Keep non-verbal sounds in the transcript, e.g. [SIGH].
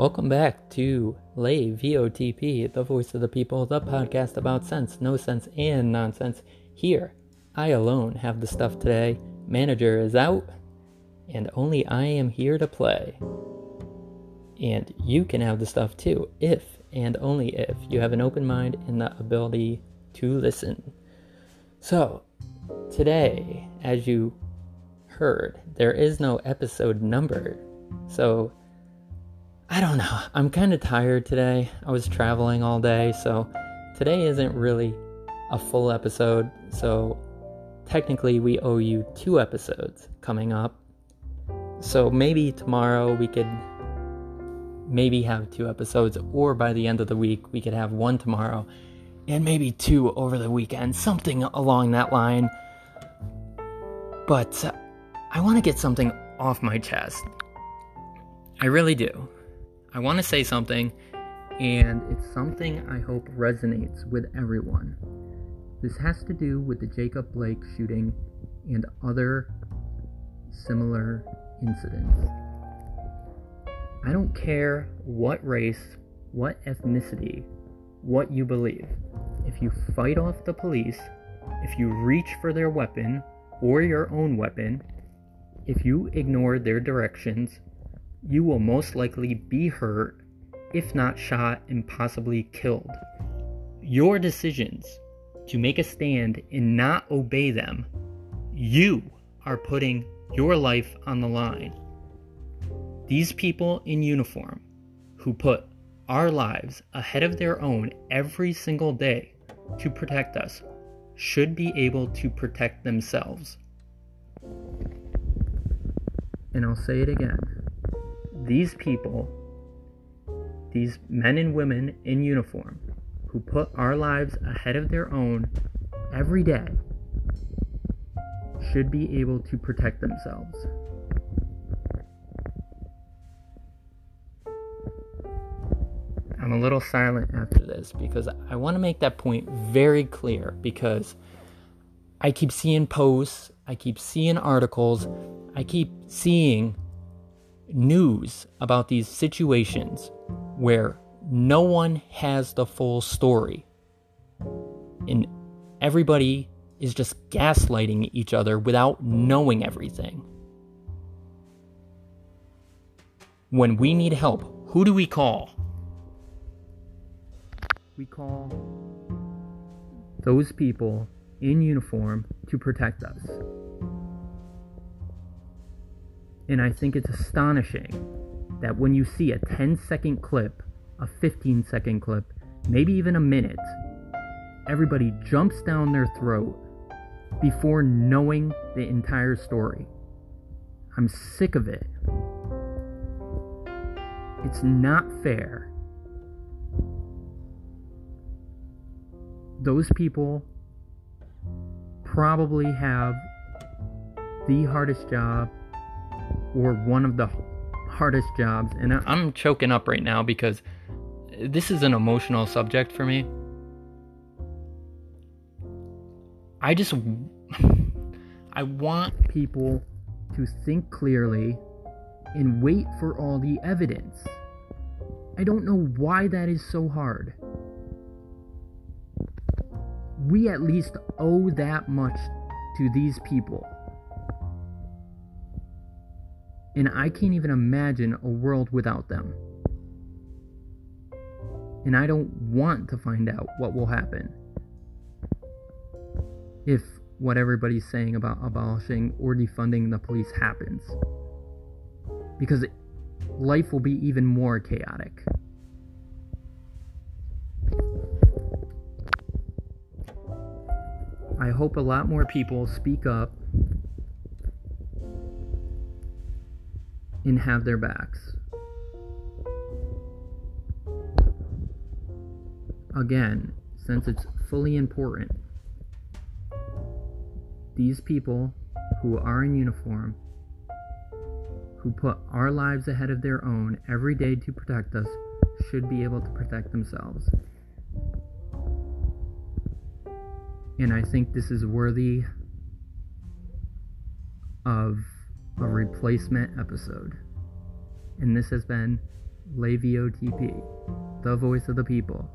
Welcome back to Lay VOTP, the voice of the people, the podcast about sense, no sense, and nonsense. Here, I alone have the stuff today. Manager is out, and only I am here to play. And you can have the stuff too, if and only if you have an open mind and the ability to listen. So, today, as you heard, there is no episode number. So, I don't know. I'm kind of tired today. I was traveling all day, so today isn't really a full episode. So, technically, we owe you two episodes coming up. So, maybe tomorrow we could maybe have two episodes, or by the end of the week, we could have one tomorrow and maybe two over the weekend, something along that line. But I want to get something off my chest. I really do. I want to say something, and it's something I hope resonates with everyone. This has to do with the Jacob Blake shooting and other similar incidents. I don't care what race, what ethnicity, what you believe. If you fight off the police, if you reach for their weapon or your own weapon, if you ignore their directions, you will most likely be hurt, if not shot and possibly killed. Your decisions to make a stand and not obey them, you are putting your life on the line. These people in uniform who put our lives ahead of their own every single day to protect us should be able to protect themselves. And I'll say it again. These people, these men and women in uniform who put our lives ahead of their own every day, should be able to protect themselves. I'm a little silent after this because I want to make that point very clear because I keep seeing posts, I keep seeing articles, I keep seeing news about these situations where no one has the full story. And everybody is just gaslighting each other without knowing everything. When we need help, who do we call? we call those people in uniform to protect us. And I think it's astonishing that when you see a 10 second clip, a 15 second clip, maybe even a minute, everybody jumps down their throat before knowing the entire story. I'm sick of it. It's not fair those people probably have the hardest job or one of the hardest jobs. And I'm choking up right now because this is an emotional subject for me. I just [LAUGHS] I want people to think clearly and wait for all the evidence. I don't know why that is so hard we at least owe that much to these people. And I can't even imagine a world without them. And I don't want to find out what will happen if what everybody's saying about abolishing or defunding the police happens. Because life will be even more chaotic. I hope a lot more people speak up and have their backs. Again, since it's fully important, these people who are in uniform, who put our lives ahead of their own every day to protect us, should be able to protect themselves. and I think this is worthy of a replacement episode. And this has been Lavio TP, the voice of the people.